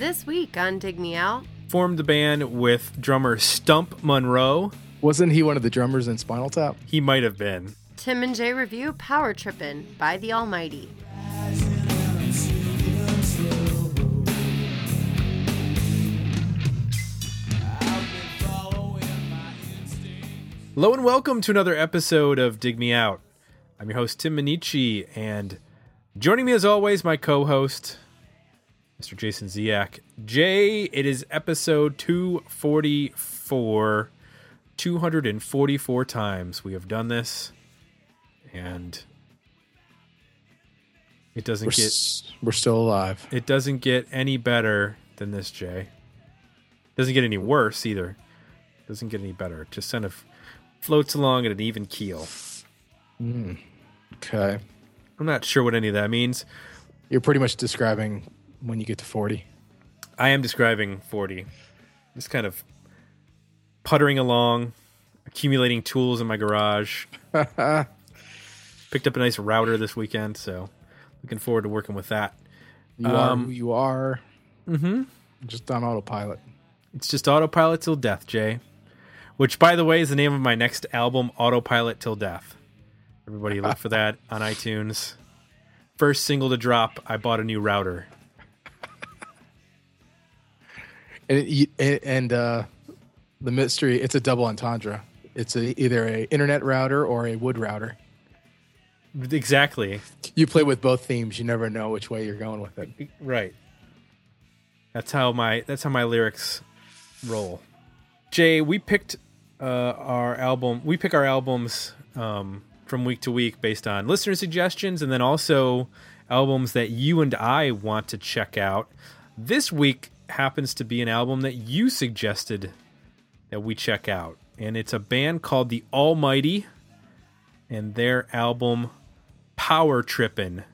This week on Dig Me Out, Formed the band with drummer Stump Monroe. Wasn't he one of the drummers in Spinal Tap? He might have been. Tim and Jay review Power Trippin' by the Almighty. Hello and welcome to another episode of Dig Me Out. I'm your host, Tim Minneci, and joining me as always, my co host, Mr. Jason Ziak. Jay, it is episode 244. 244 times we have done this, and it doesn't We're, get s- we're still alive. it doesn't get any better than this, Jay. Doesn't get any worse either. Doesn't get any better. It just kind of floats along at an even keel. Hmm. Okay. I'm not sure what any of that means. You're pretty much describing when you get to 40. I am describing 40. Just kind of puttering along, accumulating tools in my garage. Picked up a nice router this weekend, so looking forward to working with that. You are Um, who you are. Mm-hmm. Just on autopilot. It's just Autopilot Till Death, Jay. Which, by the way, is the name of my next album, Autopilot Till Death. Everybody look for that on iTunes. First single to drop, I bought a new router. And, it, and- uh, the mystery, it's a double entendre. It's a, either a internet router or a wood router. Exactly. You play with both themes. You never know which way you're going with it. Right. That's how my that's how my lyrics roll. Jay, we picked uh, our album. We pick our albums um, from week to week based on listener suggestions, and then also albums that you and I want to check out. This week happens to be an album that you suggested that we check out, and it's a band called the Almighty, and their album Power Trippin'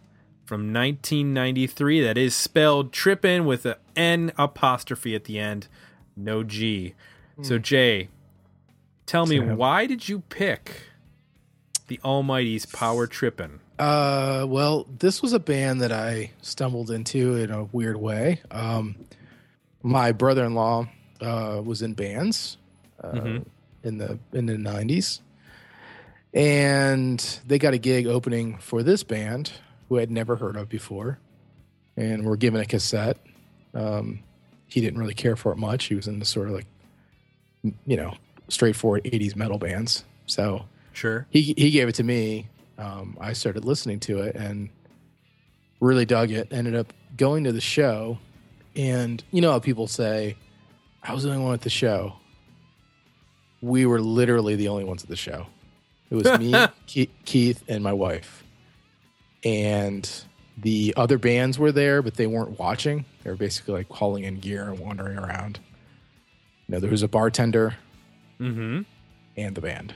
from 1993 that is spelled trippin' with a N apostrophe at the end, no G. So Jay, tell me Sam. why did you pick the Almighty's Power Trippin'? Uh, well, this was a band that I stumbled into in a weird way. Um, my brother-in-law uh, was in bands uh, in the in the '90s, and they got a gig opening for this band who I'd never heard of before, and were given a cassette. Um, he didn't really care for it much. He was in the sort of like, you know, straightforward '80s metal bands. So Sure. he he gave it to me. Um, I started listening to it and really dug it. Ended up going to the show, and you know how people say, "I was the only one at the show." We were literally the only ones at the show. It was me, Ke- Keith, and my wife, and the other bands were there, but they weren't watching. They were basically like hauling in gear and wandering around. You know, there was a bartender Mm-hmm. and the band.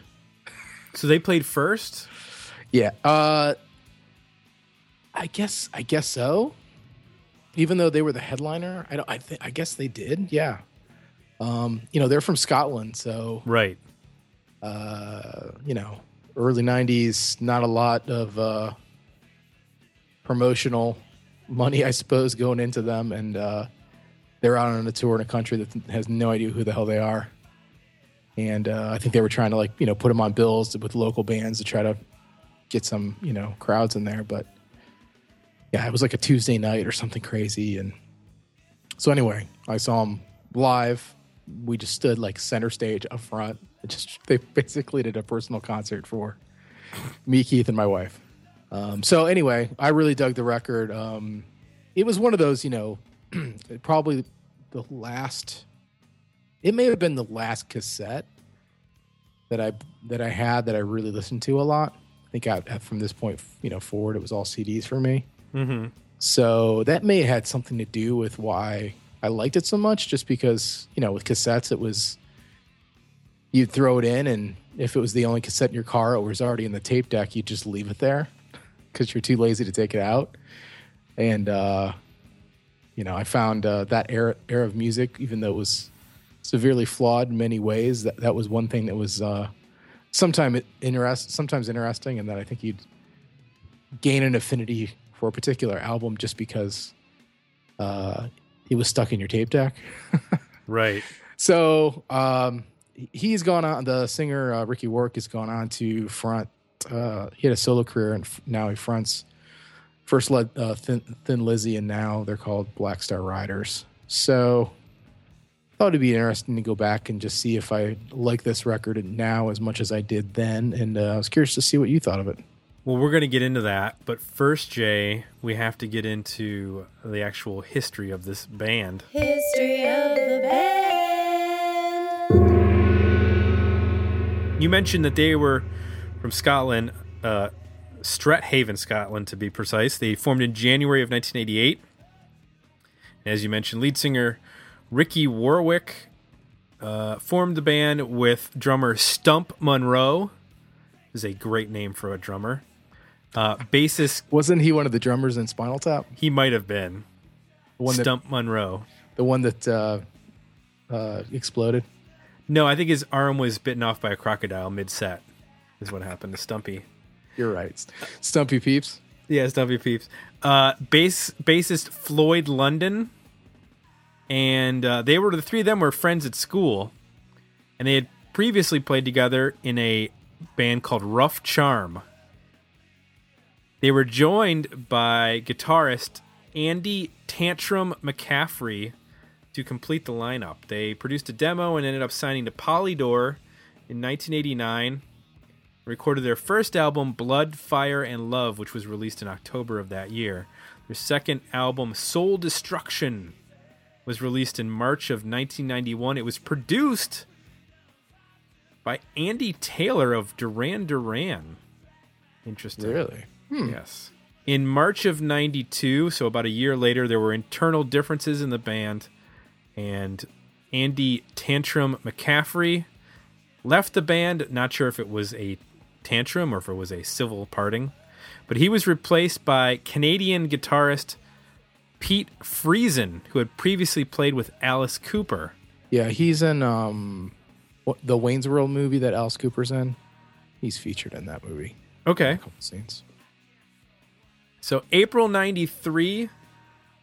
So they played first. Yeah. Uh I guess I guess so. Even though they were the headliner, I don't I think I guess they did. Yeah. Um, you know, they're from Scotland, so Right. uh, you know, early 90s, not a lot of uh promotional money I suppose going into them and uh they're out on a tour in a country that has no idea who the hell they are. And uh, I think they were trying to like, you know, put them on bills with local bands to try to get some, you know, crowds in there. But yeah, it was like a Tuesday night or something crazy. And so anyway, I saw them live. We just stood like center stage up front. It just they basically did a personal concert for me, Keith, and my wife. Um, so anyway, I really dug the record. Um, it was one of those, you know, probably the last. It may have been the last cassette that I that I had that I really listened to a lot. I think I, from this point, you know, forward, it was all CDs for me. Mm-hmm. So that may have had something to do with why I liked it so much, just because, you know, with cassettes, it was you'd throw it in, and if it was the only cassette in your car, it was already in the tape deck, you'd just leave it there because you're too lazy to take it out. And, uh, you know, I found uh, that era, era of music, even though it was severely flawed in many ways, that, that was one thing that was uh, interest, sometimes interesting, and that I think you'd gain an affinity for a particular album just because uh, he was stuck in your tape deck. Right. So um, he's gone on. The singer uh, Ricky Warwick has gone on to front. Uh, he had a solo career, and f- now he fronts. First led uh, Thin, Thin Lizzy, and now they're called Black Star Riders. So I thought it'd be interesting to go back and just see if I like this record now as much as I did then, and uh, I was curious to see what you thought of it. Well, we're going to get into that, but first, Jay, we have to get into the actual history of this band. History of the band. You mentioned that they were from Scotland, uh, Strathaven, Scotland, to be precise. They formed in January of 1988. As you mentioned, lead singer Ricky Warwick uh, formed the band with drummer Stump Monroe. Is a great name for a drummer. Uh, bassist, Wasn't he one of the drummers in Spinal Tap? he might have been The one that Stump Monroe. the one that uh, uh, exploded. No, I think his arm was bitten off by a crocodile mid-set. Is what happened to Stumpy. You're right, Stumpy Pepys. Yeah, Stumpy Pepys. Uh, bass bassist Floyd London, and uh, they were the three of them were friends at school, and they had previously played together in a band called Rough Charm. They were joined by guitarist Andy Tantrum McCaffrey to complete the lineup. They produced a demo and ended up signing to Polydor in 1989 recorded their first album, Blood, Fire, and Love, which was released in October of that year. Their second album, Soul Destruction, was released in March of 1991. It was produced by Andy Taylor of Duran Duran. Interesting. Really? Yes. In March of 92, so about a year later, there were internal differences in the band, and Andy Tantrum McCaffrey left the band. Not sure if it was a tantrum or if it was a civil parting, but he was replaced by Canadian guitarist Pete Friesen, who had previously played with Alice Cooper. Yeah, he's in um, the Wayne's World movie that Alice Cooper's in. He's featured in that movie. Okay. A couple scenes. So April 93,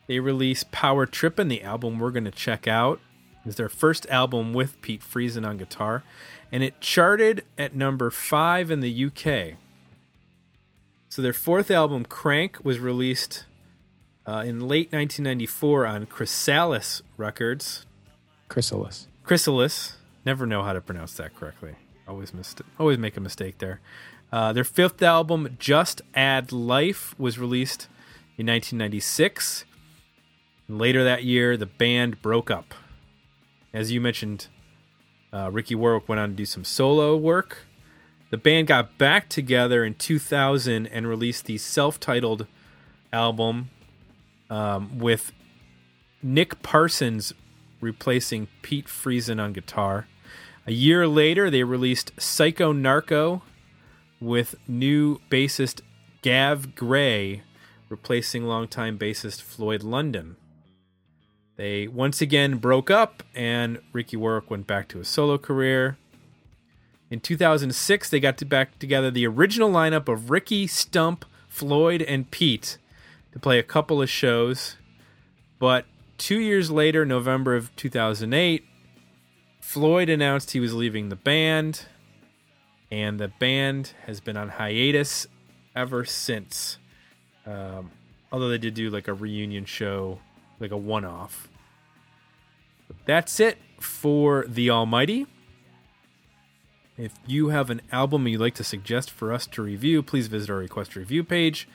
they released Power Trippin', the album we're going to check out. It's their first album with Pete Friesen on guitar, and it charted at number 5 in the UK. So their fourth album, Crank, was released uh, in late 1994 on Chrysalis Records. Chrysalis. Chrysalis. Never know how to pronounce that correctly. Always mist- always make a mistake there. Uh, their fifth album, Just Add Life, was released in 1996. And later that year, the band broke up. As you mentioned, uh, Ricky Warwick went on to do some solo work. The band got back together in 2000 and released the self-titled album um, with Nick Parsons replacing Pete Friesen on guitar. A year later, they released Psycho Narco with new bassist Gav Gray replacing longtime bassist Floyd London. They once again broke up, and Ricky Warwick went back to a solo career. In 2006, they got to back together the original lineup of Ricky, Stump, Floyd, and Pete to play a couple of shows. But two years later, November of 2008, Floyd announced he was leaving the band, and the band has been on hiatus ever since. Um, although they did do like a reunion show, like a one off. That's it for The Almighty. If you have an album you'd like to suggest for us to review, please visit our request review page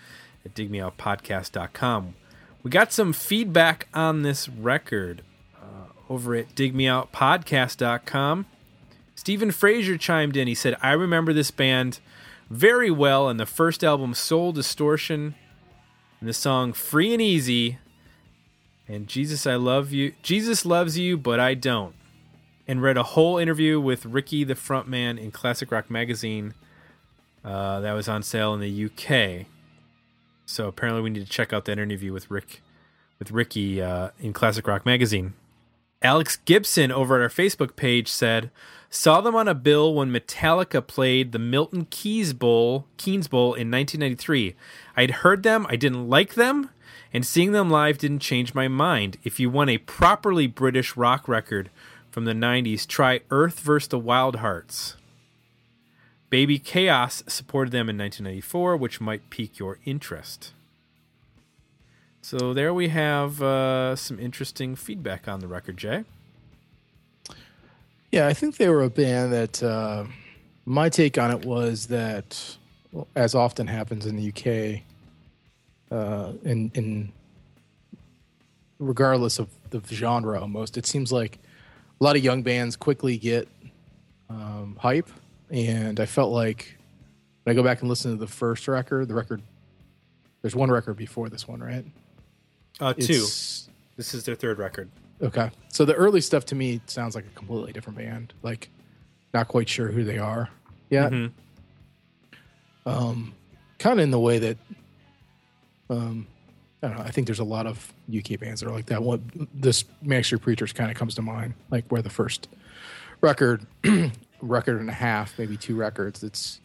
at digmeoutpodcast.com. We got some feedback on this record uh, over at digmeoutpodcast.com. Stephen Fraser chimed in. He said, I remember this band very well in the first album, Soul Distortion, and the song Free and Easy, and Jesus, I Love You. Jesus Loves You, but I Don't. And read a whole interview with Ricky, the frontman, in Classic Rock Magazine. Uh, that was on sale in the UK. So apparently, we need to check out that interview with Rick, with Ricky uh, in Classic Rock Magazine. Alex Gibson over at our Facebook page said, "Saw them on a bill when Metallica played the Milton Keys Bowl, Keynes Bowl in 1993. I'd heard them, I didn't like them, and seeing them live didn't change my mind. If you want a properly British rock record from the 90s, try Earth vs. the Wild Hearts. Baby Chaos supported them in 1994, which might pique your interest. So there we have uh, some interesting feedback on the record, Jay. Yeah, I think they were a band that uh, my take on it was that, as often happens in the UK, uh, in in regardless of the genre, almost it seems like a lot of young bands quickly get um, hype, and I felt like when I go back and listen to the first record, the record, there's one record before this one, right? Uh, two. This is their third record. Okay. So the early stuff to me sounds like a completely different band. Like, not quite sure who they are yet. Mhm. Um, kind of in the way that, um, I don't know. I think there's a lot of UK bands that are like that. One, this Street Preachers kind of comes to mind, like where the first record, record and a half, maybe two records. It's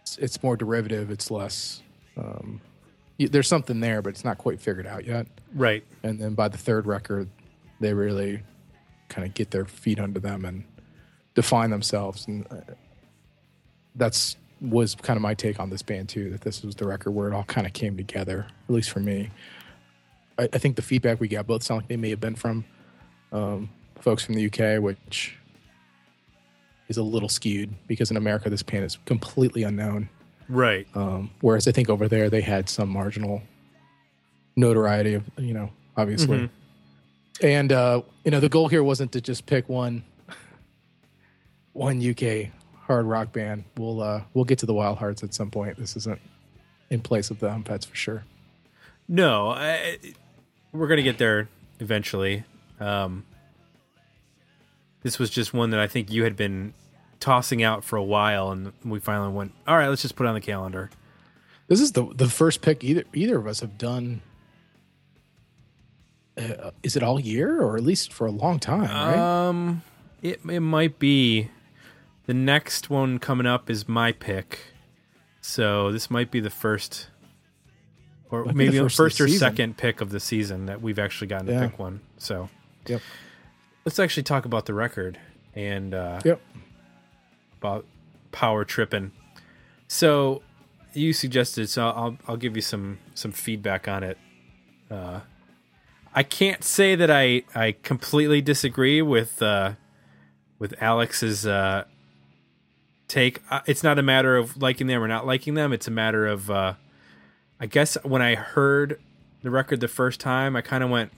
it's, it's more derivative. It's less. Um, there's something there, but it's not quite figured out yet. Right. and then by the third record they really kind of get their feet under them and define themselves and uh, that's was kind of my take on this band too that this was the record where it all kind of came together at least for me I, I think the feedback we got both sound like they may have been from um, folks from the uk which is a little skewed because in america this band is completely unknown Right. um, whereas I think over there they had some marginal notoriety of you know obviously, Mhm. and uh, you know the goal here wasn't to just pick one one UK hard rock band. We'll uh, we'll get to the Wild Hearts at some point. This isn't in place of the that's for sure. No, I, we're gonna get there eventually. Um, this was just one that I think you had been tossing out for a while, and we finally went. All right, let's just put it on the calendar. This is the the first pick either either of us have done. Uh, is it all year or at least for a long time? Right? Um, it it might be. The next one coming up is my pick, so this might be the first, or Might maybe the first the first or season. second pick of the season that we've actually gotten to Yeah. pick one. So yep. let's actually talk about the record and uh, Yep. About power tripping. So you suggested, so I'll I'll give you some some feedback on it. Uh, I can't say that I I completely disagree with uh, with Alex's uh, take. Uh, It's not a matter of liking them or not liking them. It's a matter of uh, I guess when I heard the record the first time, I kind of went,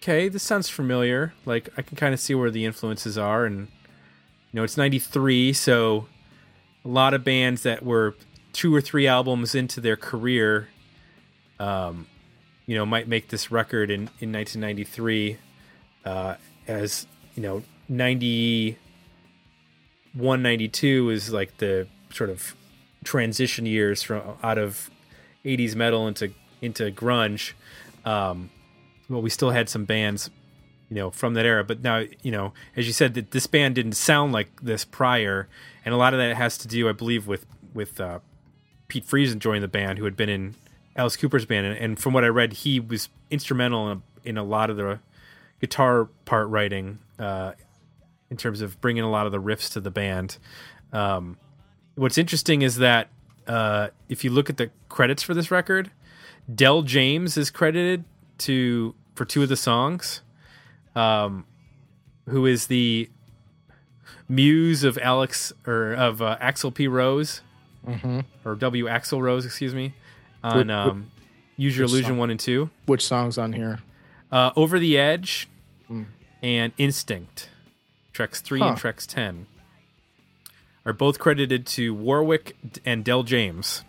okay, this sounds familiar. Like I can kind of see where the influences are, and know, it's '93, so a lot of bands that were two or three albums into their career, um, you know, might make this record in in 1993, uh, as you know, 91, 92 is like the sort of transition years from out of 80s metal into into grunge. Um, well, we still had some bands, you know, from that era. But now, you know, as you said, that this band didn't sound like this prior, and a lot of that has to do, I believe, with with uh, Pete Friesen joining the band, who had been in Alice Cooper's band, and, and from what I read, he was instrumental in a, in a lot of the guitar part writing, uh, in terms of bringing a lot of the riffs to the band. Um, what's interesting is that uh, if you look at the credits for this record, Del James is credited to for two of the songs, um, who is the muse of Alex or of uh, Axl P. Rose Mm-hmm. or W. Axl Rose, excuse me, on Which- um, Use Your Illusion song? one and two, Which songs on here? uh, Over the Edge, Mm. and Instinct, tracks three and Huh. tracks ten, are both credited to Warwick and Del James.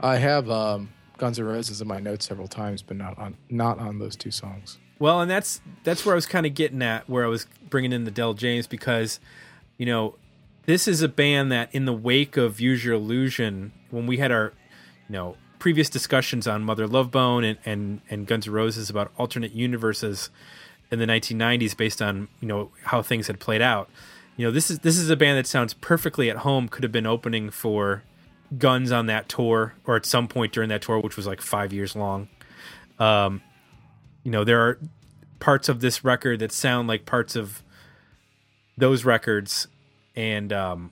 I have um, Guns N' Roses in my notes several times, but not on not on those two songs. Well, and that's that's where I was kind of getting at, where I was bringing in the Del James because, you know, this is a band that in the wake of Use Your Illusion, when we had our, you know, previous discussions on Mother Love Bone and and, and Guns N' Roses about alternate universes in the 1990s based on you know how things had played out. You know, this is this is a band that sounds perfectly at home. Could have been opening for guns on that tour, or at some point during that tour, which was like five years long. Um, you know, there are parts of this record that sound like parts of those records, and um,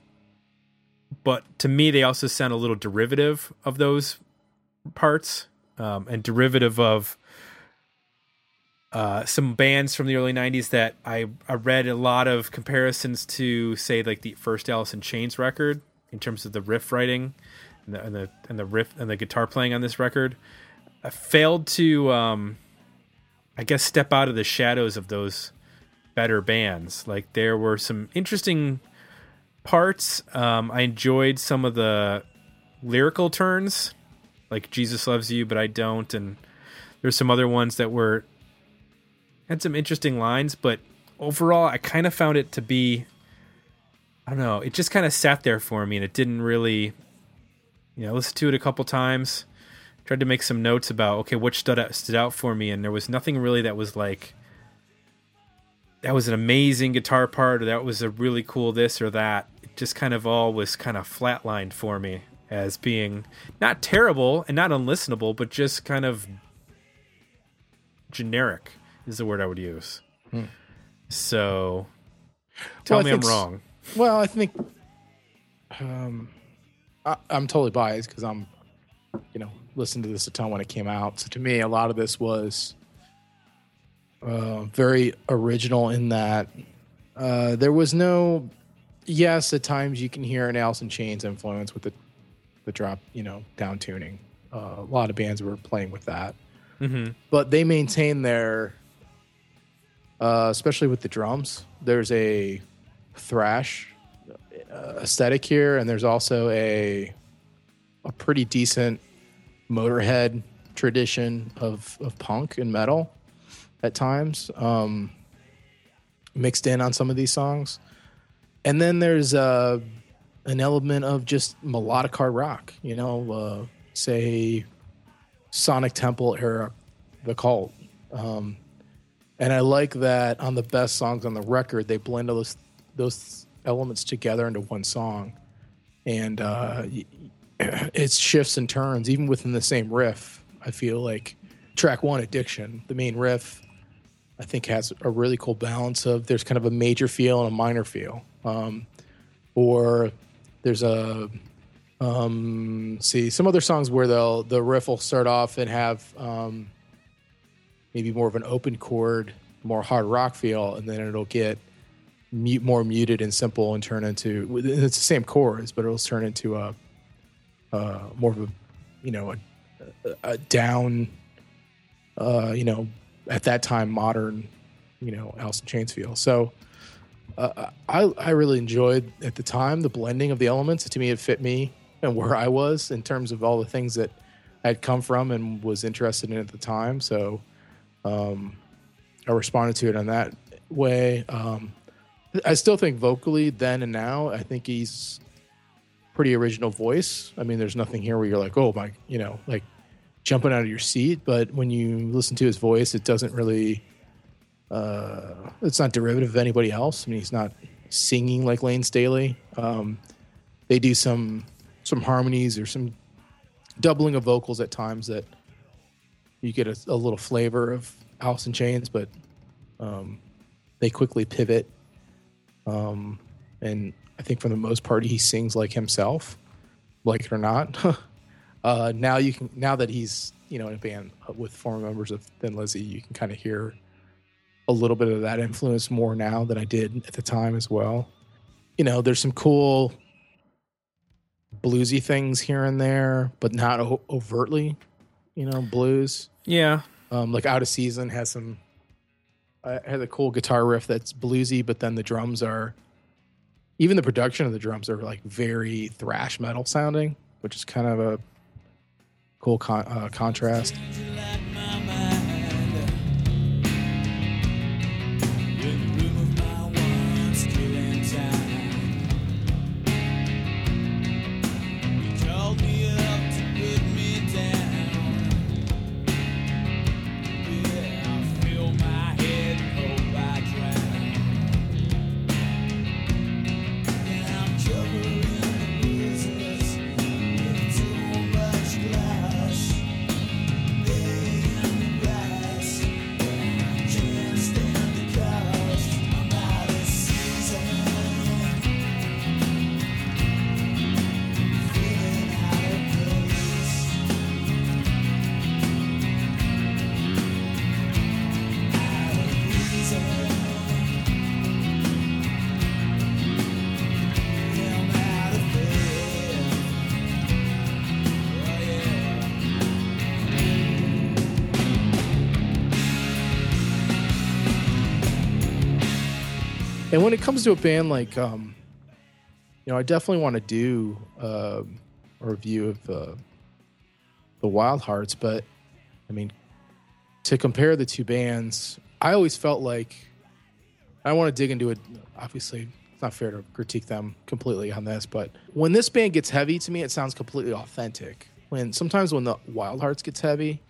but to me, they also sound a little derivative of those parts, um, and derivative of uh, some bands from the early '90s that I, I read a lot of comparisons to, say, like the first in Chains record in terms of the riff writing and the and the, and the riff and the guitar playing on this record. I failed to, um, I guess, step out of the shadows of those better bands. Like there were some interesting parts. Um, I enjoyed some of the lyrical turns, like "Jesus loves you, but I don't," and there's some other ones that were had some interesting lines, but overall, I kind of found it to be, I don't know, it just kind of sat there for me, and it didn't really, you know, I listened to it a couple times, tried to make some notes about okay, what stood out stood out for me, and there was nothing really that was like. That was an amazing guitar part, or that was a really cool this or that. It just kind of all was kind of flatlined for me as being not terrible and not unlistenable, but just kind of generic is the word I would use. Hmm. So tell well, me I'm wrong. Well, I think um, I, am totally biased because I'm, you know, listened to this a ton when it came out. So to me, a lot of this was uh, very original in that uh, there was no. Yes, at times you can hear an Alice in Chains influence with the the drop, you know, down tuning. Uh, a lot of bands were playing with that, mm-hmm. but they maintain their uh, especially with the drums. There's a thrash uh, aesthetic here, and there's also a a pretty decent Motorhead tradition of of punk and metal at times, um, mixed in on some of these songs. And then there's uh, an element of just melodic hard rock, you know, uh, say Sonic Temple era, the cult. Um, and I like that on the best songs on the record, they blend all those those elements together into one song, and uh, it shifts and turns even within the same riff. I feel like track one, "Addiction," the main riff, I think has a really cool balance of there's kind of a major feel and a minor feel, um, or there's a um, see some other songs where they'll the riff will start off and have um, maybe more of an open chord, more hard rock feel, and then it'll get mute, more muted and simple and turn into it's the same chords, but it'll turn into a, a more of a you know a, a down, uh, you know, at that time modern, you know, Alice in Chains feel. So. Uh, I I really enjoyed at the time the blending of the elements. To me, it fit me and where I was in terms of all the things that I'd come from and was interested in at the time. So um, I responded to it in that way. Um, I still think vocally then and now, I think he's pretty original voice. I mean, there's nothing here where you're like, oh my, you know, like jumping out of your seat. But when you listen to his voice, it doesn't really, uh, it's not derivative of anybody else. I mean, he's not singing like Layne Staley. Um, they do some some harmonies or some doubling of vocals at times that you get a, a little flavor of Alice in Chains, but um, they quickly pivot. Um, and I think for the most part, he sings like himself, like it or not. uh, now you can now that he's you know in a band with former members of Thin Lizzy, you can kind of hear a little bit of that influence more now than I did at the time as well. You know, there's some cool bluesy things here and there, but not o- overtly, you know, blues. Yeah. Um, like Out of Season has some uh, has a cool guitar riff that's bluesy, but then the drums are even the production of the drums are like very thrash metal sounding, which is kind of a cool con- uh, contrast. And when it comes to a band like, um, you know, I definitely want to do uh, a review of uh, the Wild Hearts, but I mean, to compare the two bands, I always felt like I want to dig into it. Obviously, it's not fair to critique them completely on this, but when this band gets heavy, to me, it sounds completely authentic. When sometimes when the Wild Hearts gets heavy,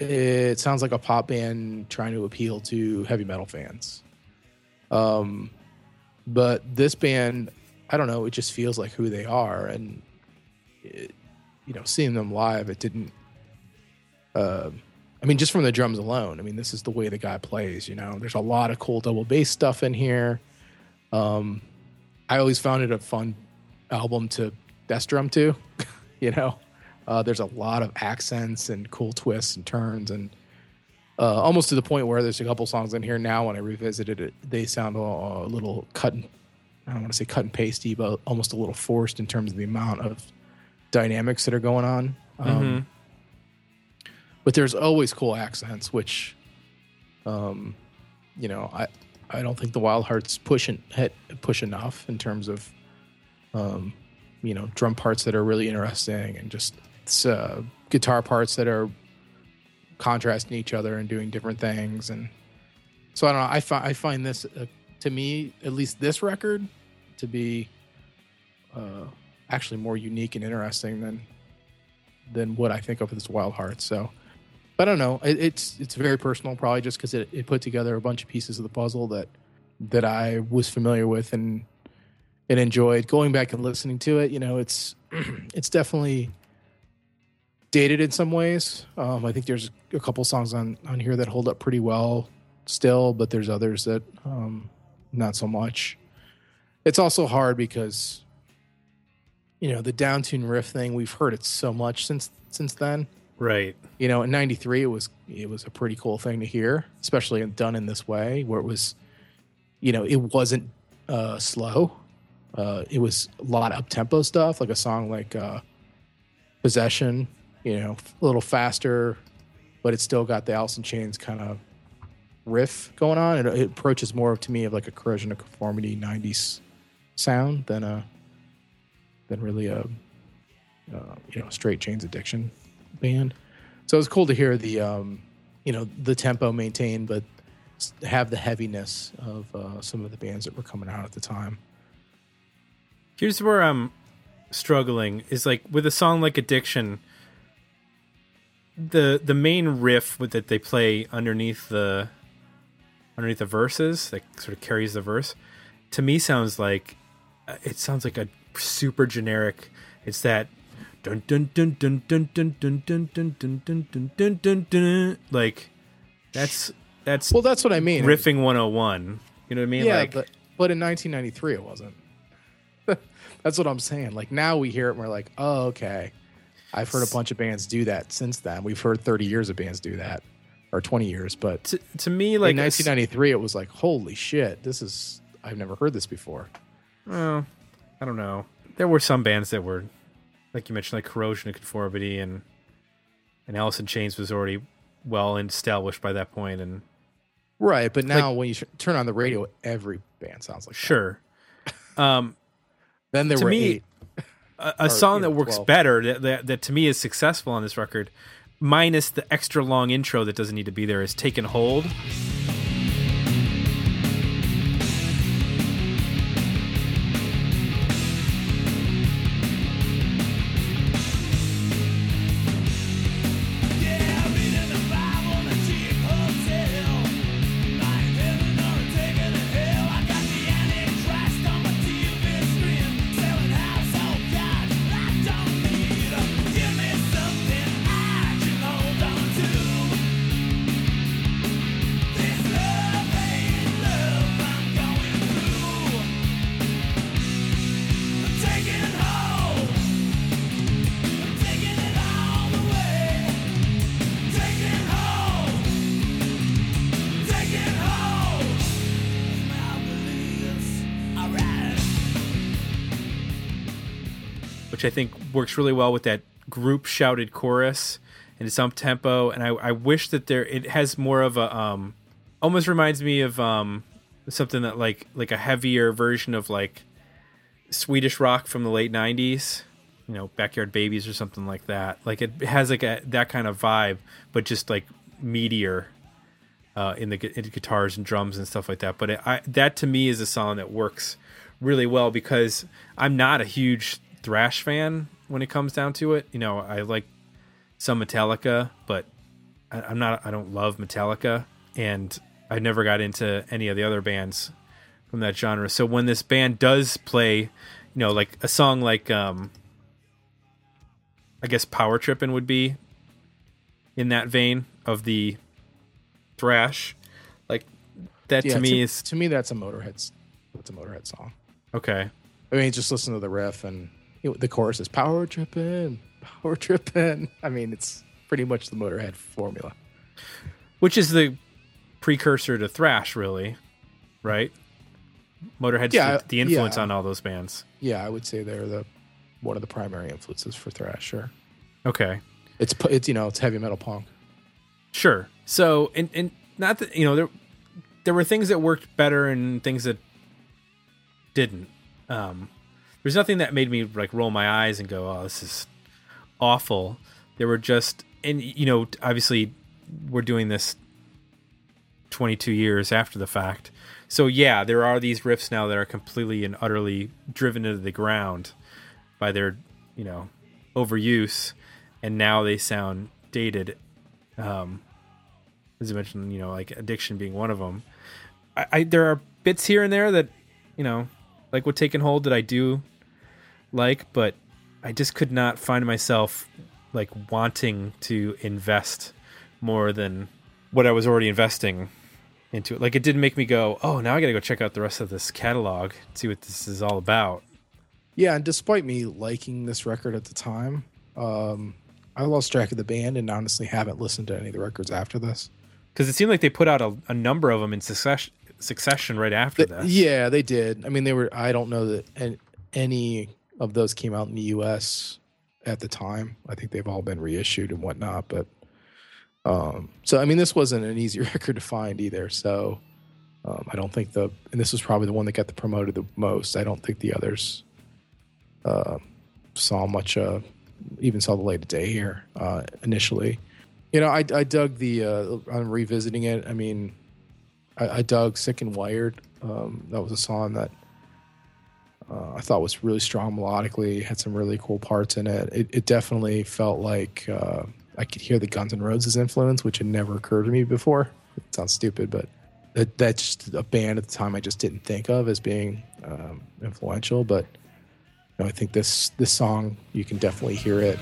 it sounds like a pop band trying to appeal to heavy metal fans. Um, but this band, I don't know, it just feels like who they are, and it, you know, seeing them live, it didn't. Uh, I mean, just from the drums alone, I mean, this is the way the guy plays. You know, there's a lot of cool double bass stuff in here. Um, I always found it a fun album to desk drum to. you know, uh, there's a lot of accents and cool twists and turns, and uh, almost to the point where there's a couple songs in here now. When I revisited it, they sound a, a little cut. And, I don't want to say cut and pasty, but almost a little forced in terms of the amount of dynamics that are going on. Um, But there's always cool accents, which, um, you know, I I don't think the Wild Hearts push hit, push enough in terms of, um, you know, drum parts that are really interesting and just uh, guitar parts that are contrasting each other and doing different things. And so I don't know. I find I find this uh, to me, at least this record, to be uh, actually more unique and interesting than than what I think of as Wild Hearts. So. I don't know. It, it's it's very personal, probably just because it, it put together a bunch of pieces of the puzzle that that I was familiar with and and enjoyed. Going back and listening to it, you know, it's it's definitely dated in some ways. Um, I think there's a couple songs on on here that hold up pretty well still, but there's others that um, not so much. It's also hard because you know the downtune riff thing. We've heard it so much since since then Right. you know in 93 it was it was a pretty cool thing to hear especially done in this way where it was you know it wasn't uh slow uh it was a lot of up tempo stuff like a song like uh possession you know a little faster but it still got the in Chains kind of riff going on it, it approaches more to me of like a corrosion of conformity 90s sound than a than really a uh, you know straight chains addiction band. So it was cool to hear the um, you know the tempo maintained, but have the heaviness of uh, some of the bands that were coming out at the time. Here's where I'm struggling is like with a song like Addiction the the main riff with that they play underneath the underneath the verses that sort of carries the verse to me sounds like uh, it sounds like a super generic it's that dun dun dun dun dun dun dun dun dun dun dun dun dun dun dun like that's that's Well, that's what I mean. riffing 101 you know what i mean yeah, like but but in 1993 it wasn't. that's what I'm saying. Like now we hear it and we're like, oh okay. I've heard a bunch of bands do that since then. We've heard 30 years of bands do that, or 20 years. But to, to me like in 1993, it was like, holy shit, this is I've never heard this before. Well, I don't know. There were some bands that were, like you mentioned, like Corrosion of Conformity and and Alice in Chains was already well established by that point. And Right, but now when you sh- turn on the radio, every band sounds like that. sure, um, Then there were me- eight. A, a Or, song you that know, works 12. better that, that that to me is successful on this record, minus the extra long intro that doesn't need to be there, is "Takin' Hold." Which I think works really well with that group shouted chorus and it's up tempo. And I, I wish that there it has more of a um, almost reminds me of um, something that like like a heavier version of like Swedish rock from the late '90s, you know, Backyard Babies or something like that. Like it has like a that kind of vibe, but just like meatier uh, in the in guitars and drums and stuff like that. But it, I, that to me is a song that works really well because I'm not a huge thrash fan when it comes down to it. You know, I like some Metallica, but I, I'm not. I don't love Metallica, and I never got into any of the other bands from that genre. So when this band does play, you know, like a song like, um, I guess Power Trippin' would be in that vein of the thrash, like that Yeah, to me is to me that's a Motorhead. That's a Motorhead song. okay. I mean, just listen to the riff and know, the chorus is power tripping, power tripping. I mean, it's pretty much the Motorhead formula. which is the precursor to thrash, really, right? Motorhead's Yeah, the, the influence yeah. on all those bands. Yeah, I would say they're the one of the primary influences for thrash. Sure, Okay, it's it's you know it's heavy metal punk. sure. So, and and not that you know there there were things that worked better and things that didn't. Um, there's nothing that made me like roll my eyes and go, "Oh, this is awful." There were just, and you know, obviously, we're doing this 22 years after the fact. So yeah, there are these riffs now that are completely and utterly driven into the ground by their, you know, overuse, and now they sound dated. Um, as I mentioned, you know, like addiction being one of them. I, I there are bits here and there that, you know, like what takin' hold that I do like, but I just could not find myself like wanting to invest more than what I was already investing into it. Like it didn't make me go, oh, now I got to go check out the rest of this catalog, see what this is all about. Yeah, and despite me liking this record at the time, um, I lost track of the band and honestly haven't listened to any of the records after this. Because it seemed like they put out a, a number of them in succession, succession right after Th- this. Yeah, they did. I mean, they were. I don't know that any of those came out in the U.S. at the time. I think they've all been reissued and whatnot. But um, so, I mean, this wasn't an easy record to find either. So, um, I don't think the and this was probably the one that got the promoted the most. I don't think the others uh, saw much. Uh, even saw the light of day here uh, initially. You know, I, I dug the. Uh, I'm revisiting it. I mean, I, I dug "Sick and Wired." Um, that was a song that uh, I thought was really strong melodically. Had some really cool parts in it. It, it definitely felt like uh, I could hear the Guns N' Roses influence, which had never occurred to me before. It sounds stupid, but that, that's just a band at the time I just didn't think of as being um, influential. But you know, I think this this song you can definitely hear it.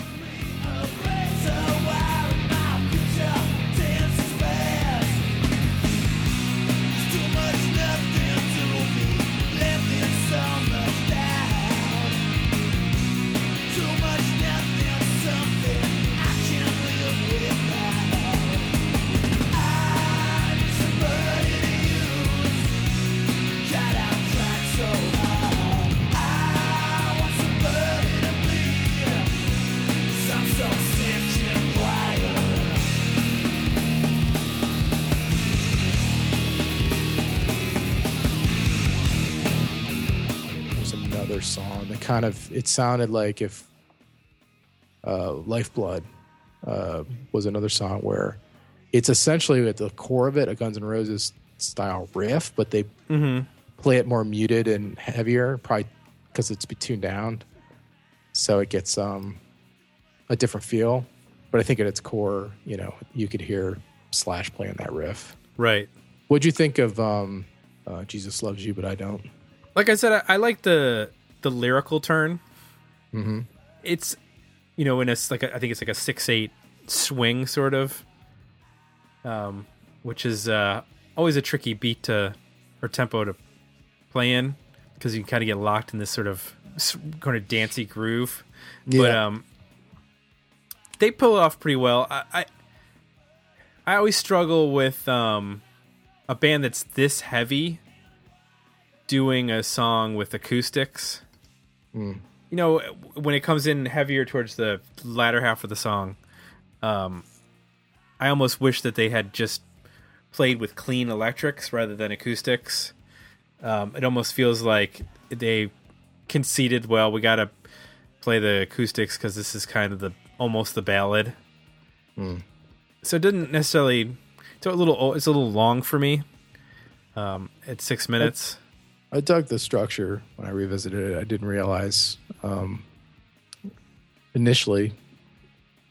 Song that kind of it sounded like if uh, Lifeblood uh, was another song where it's essentially at the core of it a Guns N' Roses style riff, but they play it more muted and heavier, probably because it's be tuned down, so it gets um, a different feel. But I think at its core, you know, you could hear Slash playing that riff. Right. What'd you think of um, uh, Jesus Loves You, but I don't? like I said, I, I like the the lyrical turn. Mm-hmm. It's you know in a like a, I think it's like a six eight swing sort of, um, which is uh, always a tricky beat to or tempo to play in because you kind of get locked in this sort of kind of dancey groove. But um, they pull it off pretty well. I, I I always struggle with um a band that's this heavy doing a song with acoustics. You know, when it comes in heavier towards the latter half of the song, um, I almost wish that they had just played with clean electrics rather than acoustics. Um, it almost feels like they conceded. Well, we got to play the acoustics because this is kind of the almost the ballad. So it didn't necessarily. It's a little. It's a little long for me. Um, at six minutes. I dug the structure when I revisited it. I didn't realize um, initially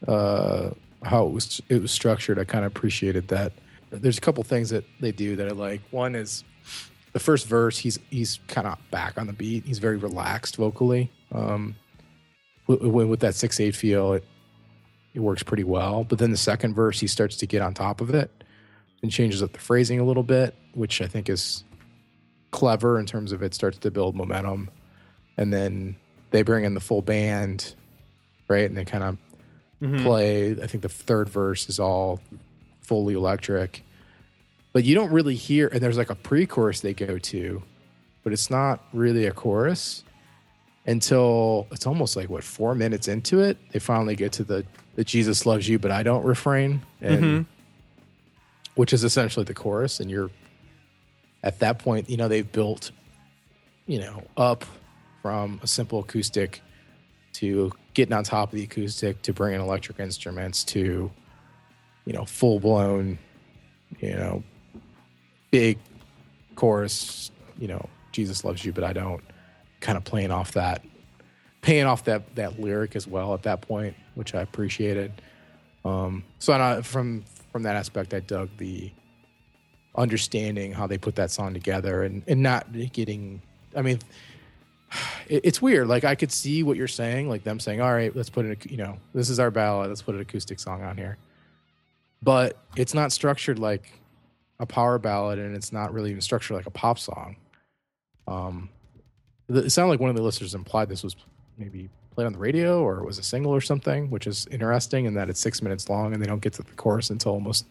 uh, how it was it was structured. I kind of appreciated that. There's a couple things that they do that I like. One is the first verse. He's he's kind of back on the beat. He's very relaxed vocally. Um, with, with that six eight feel, it it works pretty well. But then the second verse, he starts to get on top of it and changes up the phrasing a little bit, which I think is clever in terms of it starts to build momentum. And then they bring in the full band, right? And they kind of mm-hmm. play. I think the third verse is all fully electric, but you don't really hear. And there's like a pre-chorus they go to, but it's not really a chorus until it's almost like what four minutes into it. They finally get to the the Jesus loves you, but I don't refrain, and mm-hmm. which is essentially the chorus. And you're at that point, you know, they've built, you know, up from a simple acoustic to getting on top of the acoustic to bringing electric instruments to, you know, full blown, you know, big chorus, you know, Jesus loves you, but I don't, kind of playing off that, paying off that that lyric as well at that point, which I appreciated. Um, so I, from from that aspect, I dug the understanding how they put that song together and and not getting. I mean, it, it's weird. Like I could see what you're saying, like them saying, "All right, let's put it. You know, this is our ballad. Let's put an acoustic song on here." But it's not structured like a power ballad, and it's not really even structured like a pop song. Um, it sounded like one of the listeners implied this was maybe played on the radio or it was a single or something, which is interesting in that it's six minutes long and they don't get to the chorus until almost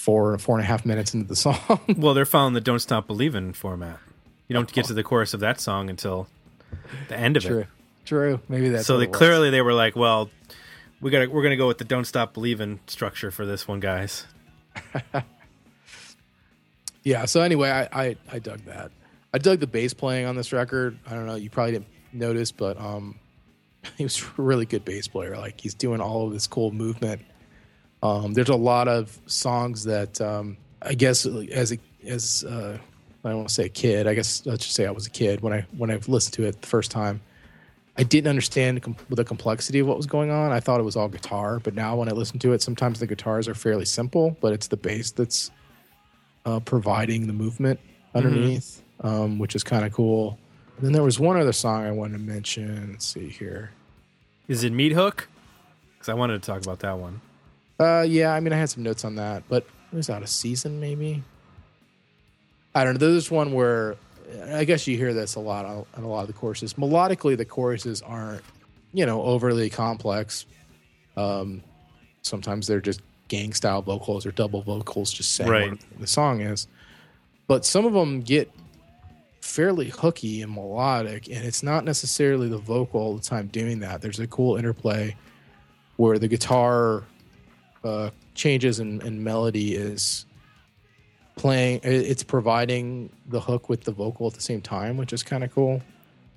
four four and a half minutes into the song. Well, they're following the "Don't Stop Believing" format. You don't get to the chorus of that song until the end of True, it. true. Maybe that's so they clearly they were like, "Well, we got we're gonna go with the "Don't Stop Believing" structure for this one, guys." Yeah. So anyway, I, I I dug that. I dug the bass playing on this record. I don't know. You probably didn't notice, but um, he was a really good bass player. Like he's doing all of this cool movement. Um, there's a lot of songs that um, I guess as a as uh, I don't want to say a kid. I guess let's just say I was a kid when I when I listened to it the first time. I didn't understand com- the complexity of what was going on. I thought it was all guitar, but now when I listen to it, sometimes the guitars are fairly simple, but it's the bass that's uh, providing the movement underneath, um, which is kind of cool. And then there was one other song I wanted to mention. Let's see here. Is it Meathook? Because I wanted to talk about that one. Uh, yeah, I mean, I had some notes on that, but it was out of season, maybe. I don't know. There's one where I guess you hear this a lot on, on a lot of the choruses. Melodically, the choruses aren't, you know, overly complex. Um, sometimes they're just gang style vocals or double vocals, just saying Right. what the song is. But some of them get fairly hooky and melodic, and it's not necessarily the vocal all the time doing that. There's a cool interplay where the guitar uh, changes and, and melody is playing. It's providing the hook with the vocal at the same time, which is kind of cool.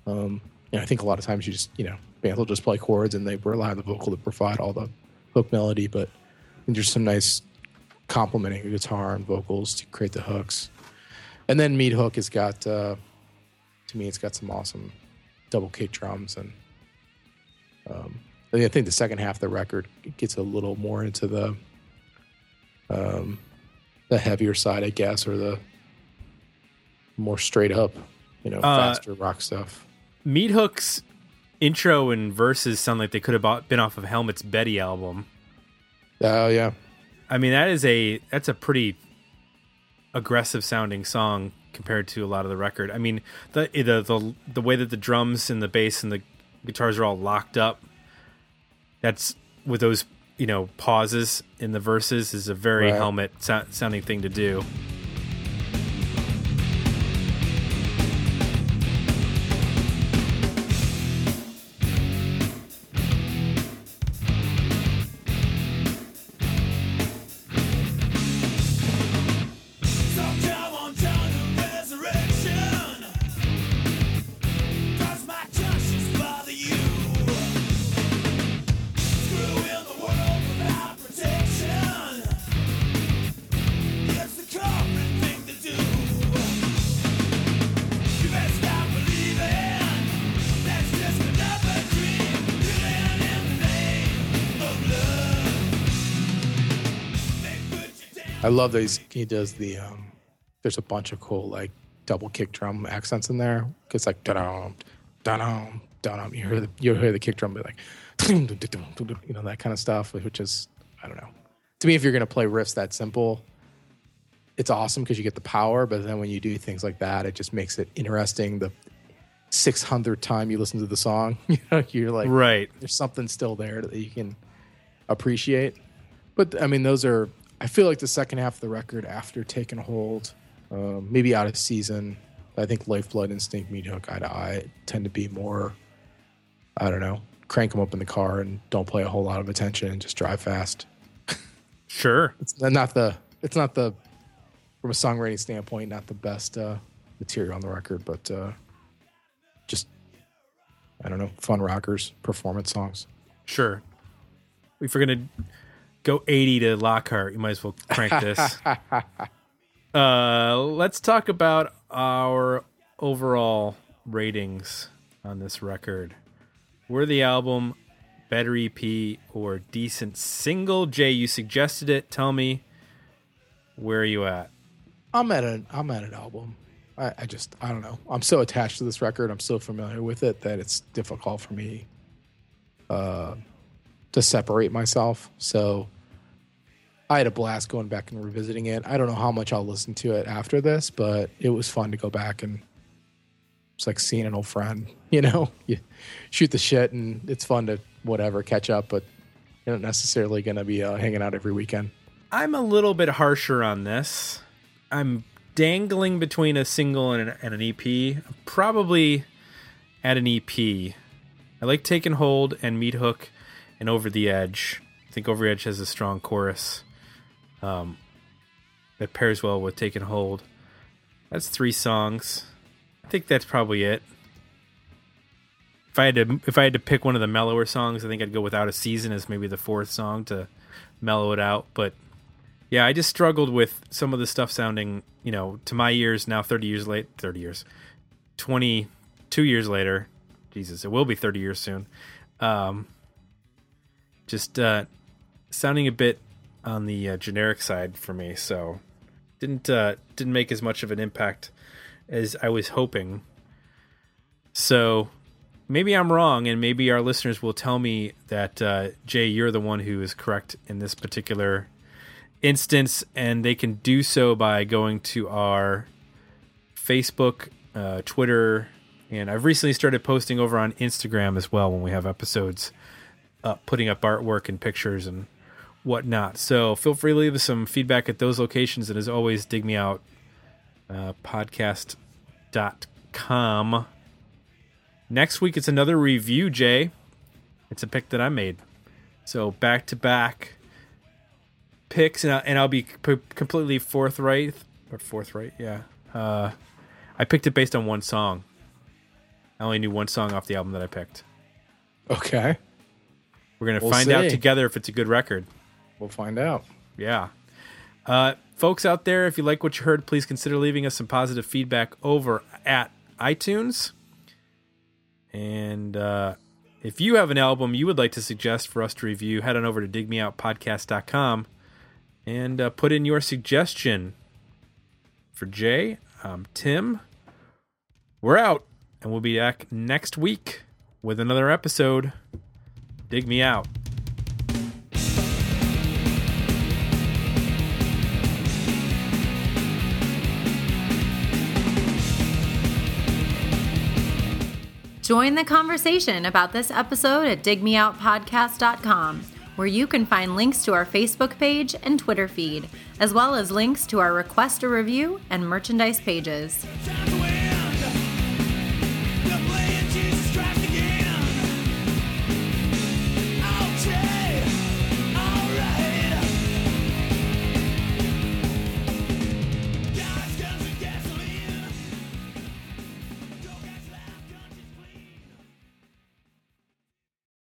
Um, I think a lot of times you just you know bands will just play chords and they rely on the vocal to provide all the hook melody, but there's some nice complementing guitar and vocals to create the hooks. And then Meathook has got, uh, to me, it's got some awesome double kick drums and um, I think- I think the second half of the record gets a little more into the um, the heavier side, I guess, or the more straight up, you know, Uh, faster rock stuff. Meathook's intro and verses sound like they could have been off of Helmet's Betty album. Oh yeah, I mean, that is a that's a pretty aggressive sounding song compared to a lot of the record. I mean, the the the, the way that the drums and the bass and the guitars are all locked up. That's with those you know pauses in the verses is a very Right. helmet so- sounding thing to do. I love that he's, he does the. Um, there's a bunch of cool like double kick drum accents in there. It's like da dum da dum da dum. You hear the you hear the kick drum be like, you know that kind of stuff, which is I don't know. To me, if you're gonna play riffs that simple, it's awesome because you get the power. But then when you do things like that, it just makes it interesting. The 600th time you listen to the song, you know, you're like, Right. there's something still there that you can appreciate. But I mean, those are. I feel like the second half of the record after takin' hold, um, maybe out of season. I think Lifeblood, Instinct, Meathook, Eye to Eye tend to be more. I don't know. Crank them up in the car and don't play a whole lot of attention and just drive fast. Sure. It's not the. It's not the. From a songwriting standpoint, not the best uh, material on the record, but uh, just I don't know, fun rockers, performance songs. Sure. If we're gonna go 80 to Lockhart, you might as well crank this. uh, let's talk about our overall ratings on this record. Were the album better EP or decent single? Jay, you suggested it. Tell me where are you at? I'm at an I'm at an album. I, I just I don't know. I'm so attached to this record. I'm so familiar with it that it's difficult for me uh, to separate myself. So I had a blast going back and revisiting it. I don't know how much I'll listen to it after this, but it was fun to go back and it's like seeing an old friend. You know, you shoot the shit and it's fun to whatever catch up, but you're not necessarily going to be uh, hanging out every weekend. I'm a little bit harsher on this. I'm dangling between a single and an, and an EP. Probably at an EP. I like Takin' Hold and Meathook and Over the Edge. I think Over the Edge has a strong chorus um, that pairs well with Takin' Hold. That's three songs. I think that's probably it. If I had to, if I had to pick one of the mellower songs, I think I'd go with Out of Season as maybe the fourth song to mellow it out. But yeah, I just struggled with some of the stuff sounding, you know, to my ears now, 30 years late, 30 years, 22 years later. Jesus, it will be 30 years soon. Um, just uh, sounding a bit on the uh, generic side for me. So didn't uh, didn't make as much of an impact as I was hoping. So maybe I'm wrong, and maybe our listeners will tell me that uh, Jay, you're the one who is correct in this particular instance, and they can do so by going to our Facebook, uh, Twitter, and I've recently started posting over on Instagram as well when we have episodes, uh, putting up artwork and pictures and whatnot. So feel free to leave us some feedback at those locations, and as always, dig me out uh, podcast.com. Next week, it's another review, Jay. It's a pick that I made. So back to back picks, and, I, and I'll be p- completely forthright. Or forthright, yeah. Uh, I picked it based on one song. I only knew one song off the album that I picked. Okay. We're going to We'll find out together if it's a good record. We'll find out. Yeah. Uh, folks out there, if you like what you heard, please consider leaving us some positive feedback over at iTunes. And uh, if you have an album you would like to suggest for us to review, head on over to digmeoutpodcast.com and uh, put in your suggestion. For Jay, I'm Tim. We're out, and we'll be back next week with another episode. Dig me out. Join the conversation about this episode at digmeoutpodcast.com, where you can find links to our Facebook page and Twitter feed, as well as links to our request a review and merchandise pages.